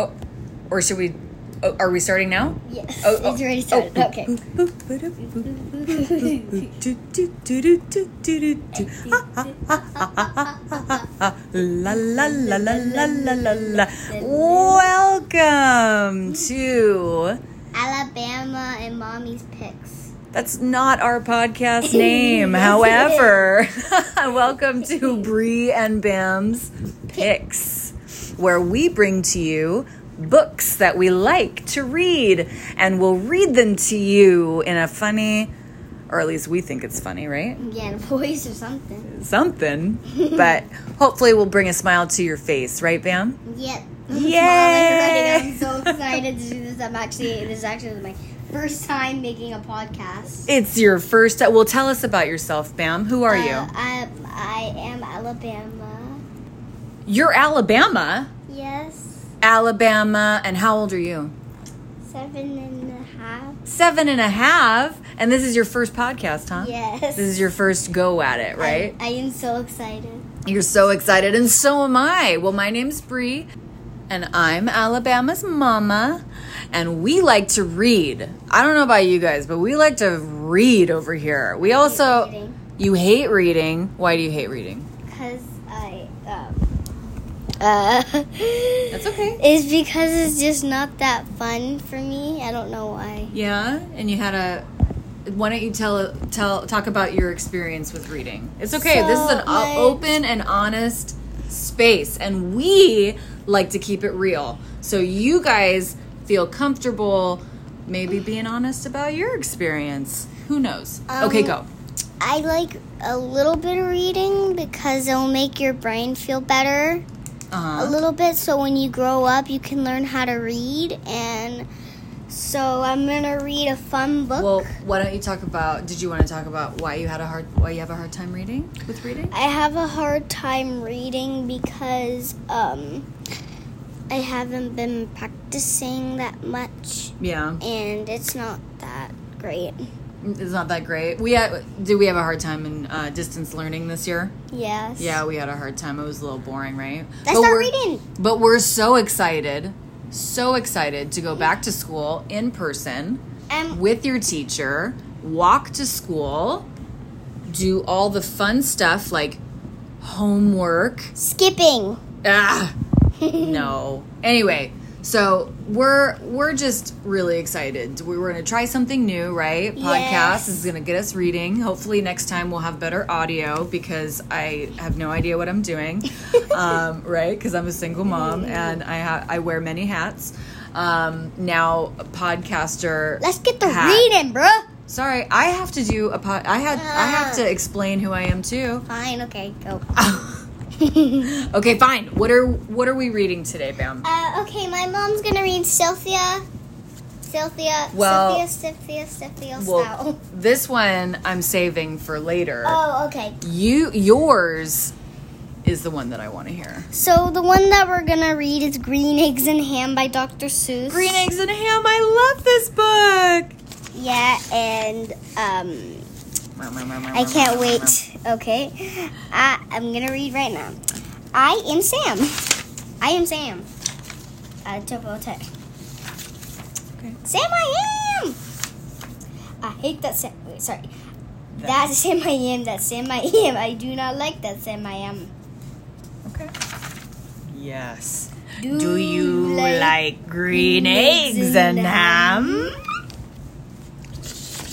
Oh, or should we? Oh, are we starting now? Yes, Oh, it's oh, already oh, started. oh. Okay. La la la la la la la la. Welcome to. Alabama and mommy's picks. That's not our podcast name. However, welcome to Bree and Bam's Picks, where we bring to you books that we like to read, and we'll read them to you in a funny, or at least we think it's funny, right? Yeah, a voice or something. Something, but hopefully we'll bring a smile to your face, right, Bam? Yep. Yay! I'm so excited to do this. I'm actually this is actually my first time making a podcast. It's your first. Well, tell us about yourself, Bam. Who are Uh, you? I I am Alabama. You're Alabama. Yes. Alabama, and how old are you? Seven and a half. Seven and a half. And this is your first podcast, huh? Yes. This is your first go at it, right? I, I am so excited. You're so excited, and so am I. Well, my name's Bree, and I'm Alabama's mama, and we like to read. I don't know about you guys, but we like to read over here. We also. reading. You hate reading. Why do you hate reading? Um uh That's okay. It's because it's just not that fun for me. I don't know why. Yeah, and you had a. Why don't you tell tell talk about your experience with reading? It's okay. this is an my- open and honest space, and we like to keep it real. So you guys feel comfortable, maybe being honest about your experience. Who knows? okay, Um, go. I like a little bit of reading because it'll make your brain feel better a Uh-huh. little bit. So when you grow up, you can learn how to read. And so I'm gonna read a fun book. Well, why don't you talk about? Did you want to talk about why you had a hard why you have a hard time reading with reading? I have a hard time reading because um, I haven't been practicing that much, Yeah. and it's not that great. It's not that great. We had, did we have a hard time in uh, distance learning this year? Yes. Yeah, we had a hard time. It was a little boring, right? Let's But start reading. But we're so excited, so excited to go back to school in person Um, with your teacher, walk to school, do all the fun stuff like homework. skipping. Ah, no. Anyway, so we're we're just really excited. We were gonna try something new, right? Podcast Yes. is gonna get us reading. Hopefully next time we'll have better audio because I have no idea what I'm doing, um, right? Because I'm a single mom and I ha- I wear many hats. Um, now podcaster. Let's get the hat. reading, bruh. Sorry, I have to do a pod. I had I have Ah. to explain who I am too. Fine. Okay. Go. okay, fine. What are what are we reading today, Bam? Uh, okay, my mom's gonna read Cynthia. Cynthia. Well-. Cynthia. Cynthia. Well, Stout. this one I'm saving for later. Oh, okay. You yours is the one that I want to hear. So the one that we're gonna read is Green Eggs and Ham by Dr. Seuss. Green eggs and ham. I love this book. Yeah, and um, I can't wait. Okay, I, I'm gonna read right now. I am Sam. I am Sam. Uh, Topo Tech. Okay. Sam, I am. I hate that Sam. Wait, sorry. That's Sam I am. That's Sam I am. I do not like that Sam I am. Okay. Yes. Do, Do you like green eggs and ham?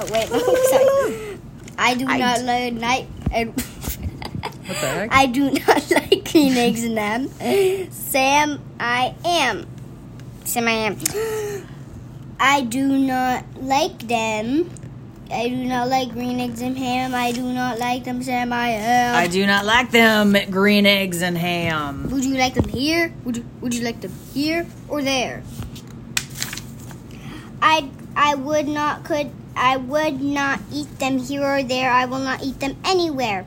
Oh wait, sorry. I do I not d- like night. And What the heck? I do not like green eggs and ham. Sam, I am. Sam, I am. I do not like them. I do not like green eggs and ham. I do not like them, Sam, I am. I do not like them green eggs and ham. Would you like them here? Would you Would you like them here or there? I I would not could I would not eat them here or there. I will not eat them anywhere.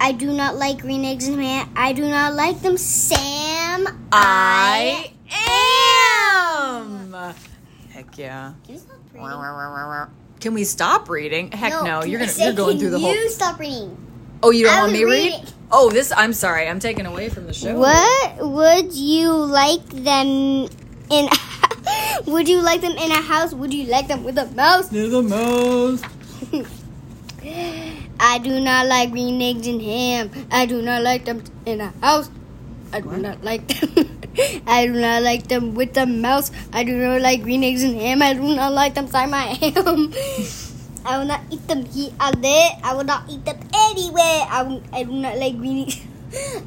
I do not like green eggs and ham. I do not like them, Sam. I am. Heck yeah. Can you stop reading? Can we stop reading? Heck no, can you're gonna say, you're going through the whole. You stop reading. Oh, you don't I want me to read? Oh, this. I'm sorry. I'm taking away from the show. What would you like them in? Would you like them in a house? Would you like them with a mouse? Near the mouse. I do not like green eggs and ham. I do not like them in a house. I do What? not like them. I do not like them with the mouse. I do not like green eggs and ham. I do not like them inside my ham. I will not eat them here and there. I will not eat them anywhere. I, will, I do not like green eggs.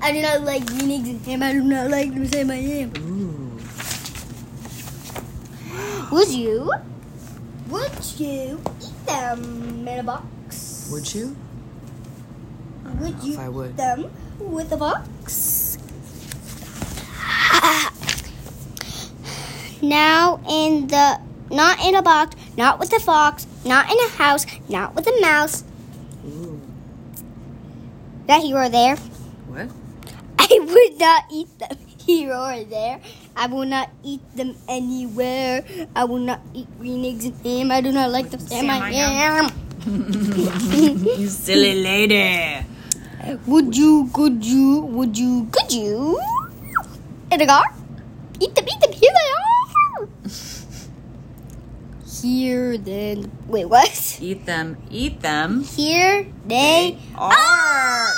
I do not like green eggs and ham. I do not like them inside my ham. Would you? Would you eat them in a box? Would you? I Would you if I would. eat them with a box? now in the not in a box, not with a fox, not in a house, not with a mouse. Ooh. That you or there. What? I would not eat them here or there. I will not eat them anywhere. I will not eat green eggs and ham. I do not like them. Sam, I am. you silly lady. Would you, could you, would you, could you? In the car? Eat them, eat them, here they are! Here then, wait, what? Eat them. Eat them. Here they are.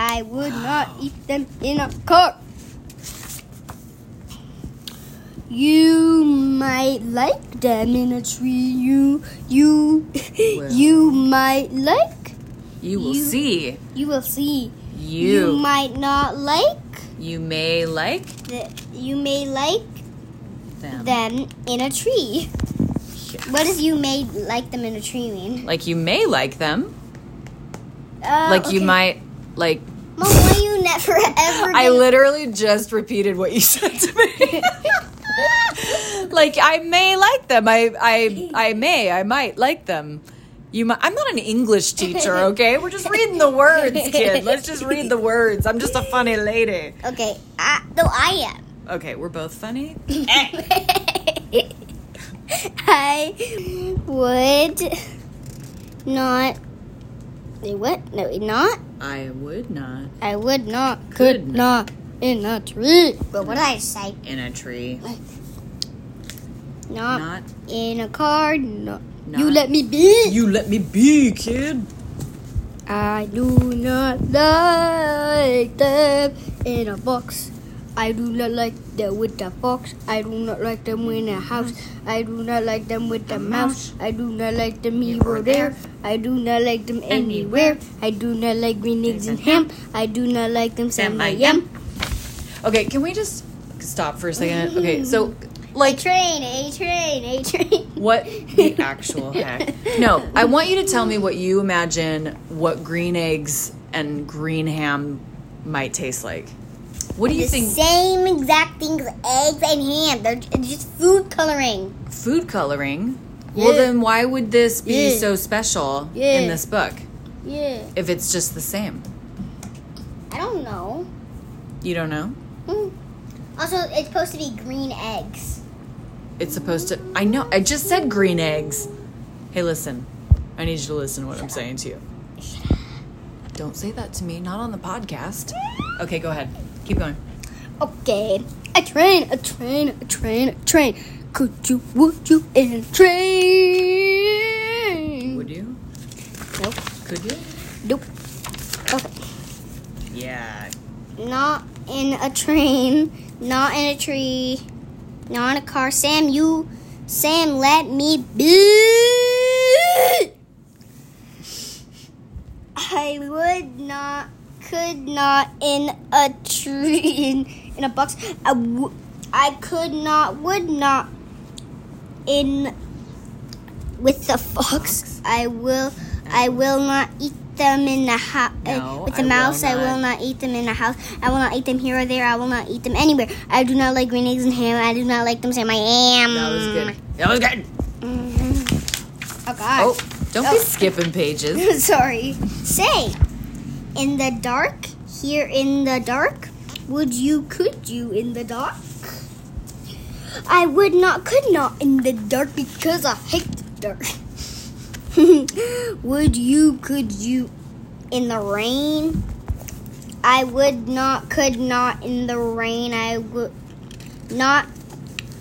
I would not eat them in a car. You might like them in a tree. You, you, Well. you might like. You will You- see. You will see. You. might not like. You may like The, you may like them. them in a tree. What does you may like them in a tree mean? Like you may like them. Uh, Like you might like. Mom, why you never ever? I literally just repeated what you said to me. like I may like them. I I I may. I might like them. You might. I'm not an English teacher. Okay, we're just reading the words, kid. Let's just read the words. I'm just a funny lady. Okay, I, though I am. Okay, we're both funny. I would not. Wait, what? No, not. I would not I would not. Could Could not. In a tree. But what did I say? in a tree. Not, Not. in a car. No. Not. You let me be. You let me be, kid. I do not like them in a box. I do not like them with the fox. I do not like them in a house. I do not like them with the A mouse. mouse. I do not like them Here here or or there. I do not like them Anywhere. I do not like green eggs and ham. I do not like them Sam, sam I I am. Okay, can we just stop for a second? Okay, so A like train, a train, a train. what the actual heck? No, I want you to tell me what you imagine what green eggs and green ham might taste like. What do you the think? same exact things, eggs and ham. They're just food coloring. Food coloring. Well, then why would this be Yeah. so special Yeah. in this book Yeah. if it's just the same? I don't know. You don't know? Hmm. Also, it's supposed to be green eggs. It's supposed to. I know. I just said green eggs. Hey, listen. I need you to listen to what I'm saying to you. Don't say that to me. Not on the podcast. Okay, go ahead. Keep going. Okay. A train, a train, a train, a train. Could you, would you, in a train? Would you? Nope. Could you? Nope. Okay. Yeah. Not in a train. Not in a tree. Not in a car. Sam, you. Sam, let me be. I would not, could not in a tree, in, in a box. I, w- I could not, would not in with the fox. Fox? I will, I will not eat them in the house. No, with the I will mouse, I will not eat them in the house. I will not eat them here or there. I will not eat them anywhere. I do not like green eggs and ham. I do not like them. Sam, I am. That was good. That was good. Mhm. Oh God. Oh, don't be Oh. skipping pages. Sorry. Say, in the dark, here in the dark, would you, could you in the dark? I would not, could not in the dark because I hate the dark. would you, could you in the rain? I would not, could not in the rain. I would not,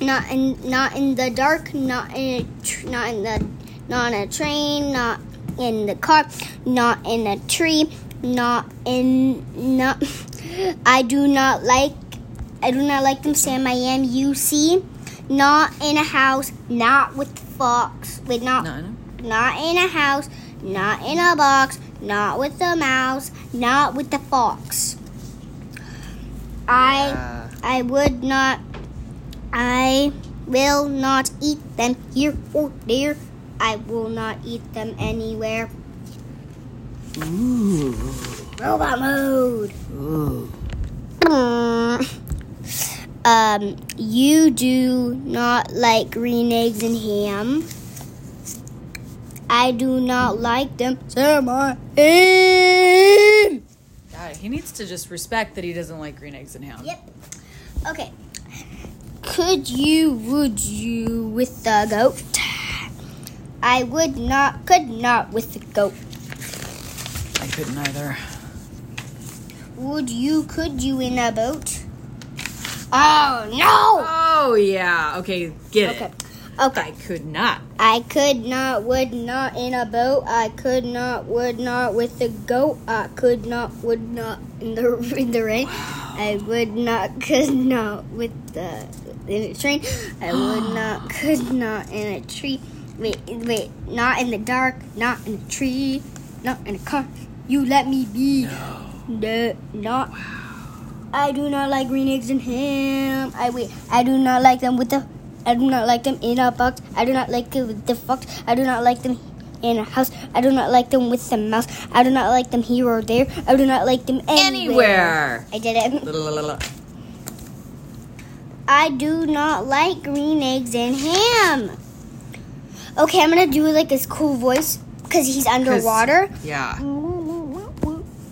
not in, not in the dark. Not in, a not in the, not in a train. Not in the car. Not in a tree. Not in, not. I do not like. I do not like them. Sam, I am. You see, not in a house. Not with the fox. Wait, not No, no. not in a house, not in a box, not with the mouse, not with the fox. I Yeah. I would not I will not eat them here or there. I will not eat them anywhere. Ooh. Robot mode. Ooh. Um, you do not like green eggs and ham. I do not like them. Sam, I am. God, he needs to just respect that he doesn't like green eggs and ham. Yep. Okay. Could you, would you with the goat? I would not, could not with the goat. I couldn't either. Would you, could you in a boat? Oh, no! Oh yeah. Okay, get Okay. it. Okay. I could not. I could not, would not in a boat. I could not, would not with the goat. I could not, would not in the in the rain. I would not, could not with the in a train. I would not, could not in a tree. Wait, wait, not in the dark, not in a tree, not in a car. You let me be. No, not. I do not like green eggs and ham. I wait. I do not like them with the. I do not like them in a box. I do not like it with the fox. I do not like them in a house. I do not like them with the mouse. I do not like them here or there. I do not like them anywhere. Anywhere. I did it. I do not like green eggs and ham. Okay, I'm gonna do like this cool voice because he's underwater. Yeah.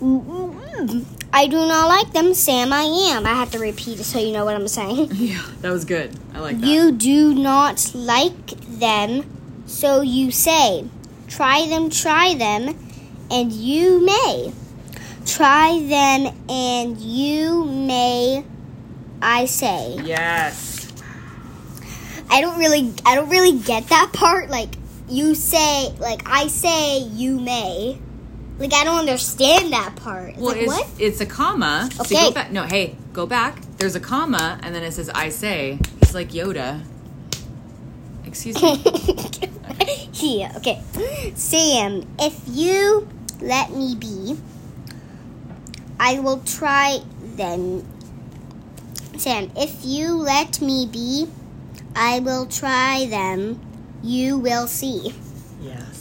I do not like them, Sam. I am. I have to repeat it so you know what I'm saying. Yeah. That was good. I like that. You do not like them, so you say. Try them, try them, and you may. Try them, and you may. I say. Yes. I don't really, I don't really get that part. Like you say, like I say, you may. Like I don't understand that part. It's Well, like it's, what? it's a comma. So Okay. go back. No, hey, go back. There's a comma, and then it says "I say." He's like Yoda. Excuse me. yeah, okay. Sam, if you let me be, I will try then. Sam, if you let me be, I will try them. You will see. yes.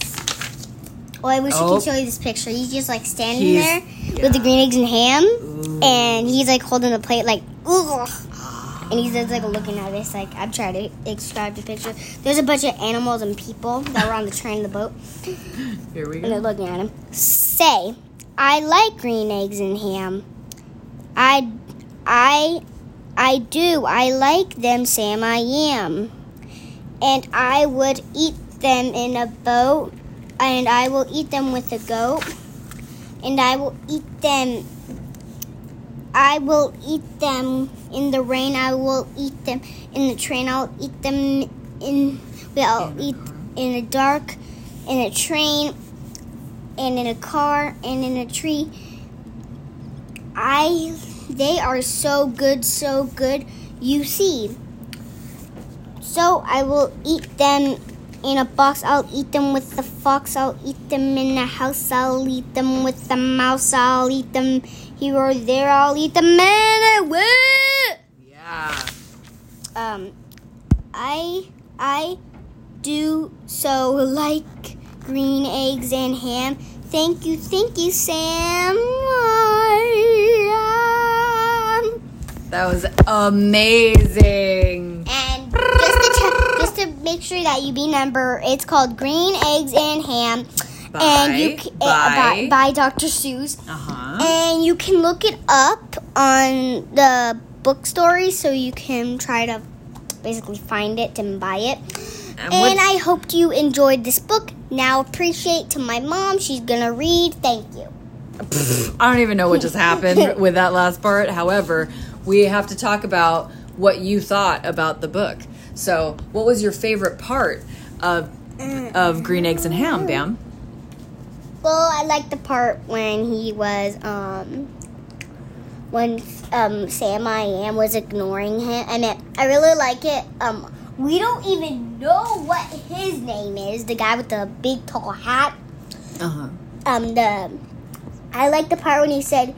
Oh, I wish I Oh. could show you this picture. He's just like standing He's- there yeah. with the green eggs and ham, Ooh. and he's like holding the plate, like, ugh. And he's just like looking at this, like, I'm trying to describe the picture. There's a bunch of animals and people that were on the train, the boat, Here we go. and they're looking at him. Say, I like green eggs and ham. I, I, I do. I like them, Sam. I am. And I would eat them in a boat, and I will eat them with a goat, and I will eat them. I will eat them in the rain. I will eat them in the train. I'll eat them in. Well, I'll eat in the dark, in a train, and in a car, and in a tree. I. They are so good, so good. You see. So I will eat them in a box. I'll eat them with the fox. I'll eat them in a house. I'll eat them with the mouse. I'll eat them here or there. I'll eat them anywhere. Yeah. Um, I I do so like green eggs and ham. Thank you, thank you, Sam. That was amazing. Make sure that you remember, it's called Green Eggs and Ham, By, and you c- uh, by, by, by Dr. Seuss, uh huh. and you can look it up on the book story, so you can try to basically find it and buy it. And And I hoped you enjoyed this book. Now appreciate to my mom. She's gonna read. Thank you. I don't even know what just happened with that last part. However, we have to talk about what you thought about the book. So, what was your favorite part of of Green Eggs and Ham, Bam? Well, I like the part when he was um when um Sam I am was ignoring him. I mean, I really like it. Um, we don't even know what his name is. The guy with the big tall hat. Uh huh. Um, the I like the part when he said.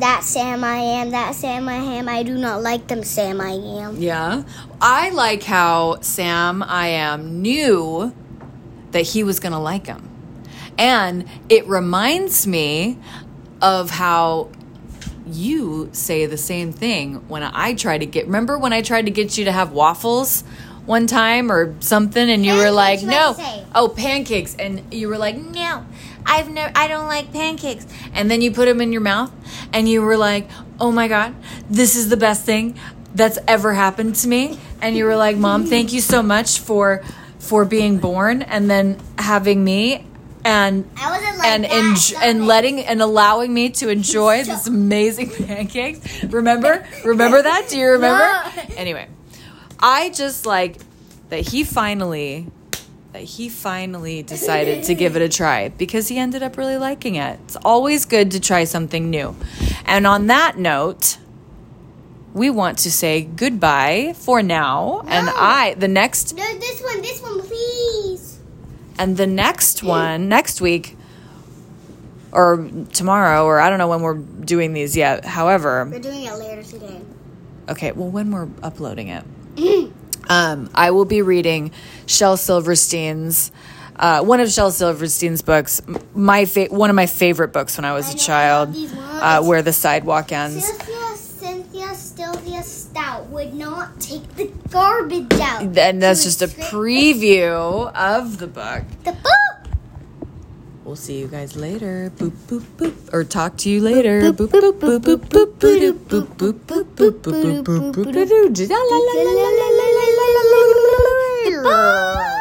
That Sam I am, that Sam I am. I do not like them, Sam I am. Yeah. I like how Sam I am knew that he was going to like him. And it reminds me of how you say the same thing when I try to get remember when I tried to get you to have waffles one time or something and you were like no meant to say. oh pancakes and you were like no I've never I don't like pancakes and then you put them in your mouth and you were like oh my god this is the best thing that's ever happened to me and you were like mom thank you so much for for being born and then having me and I wasn't like and that. enj- and letting and allowing me to enjoy this amazing pancakes. Remember? Remember that? Do you remember? No. Anyway, I just like that he finally that he finally decided to give it a try because he ended up really liking it. It's always good to try something new. And on that note, we want to say goodbye for now. And I the next No, this one, this one, please. and the next one, next week, or tomorrow, or I don't know when we're doing these yet. However, We're doing it later today. okay, well, when we're uploading it, um, I will be reading Shel Silverstein's. Uh, one of Shel Silverstein's books, my fa- one of my favorite books when I was I a child, love these ones. uh, where the sidewalk ends. Cynthia, Cynthia, Sylvia Stout would not take the garbage out. And that's just a preview of the book. The book. We'll see you guys later. Boop boop boop. Or talk to you later. Boop boop boop boop boop boop boop boop boop boop boop boop boop boop boop boop. La la la la la la la la la la la. The @노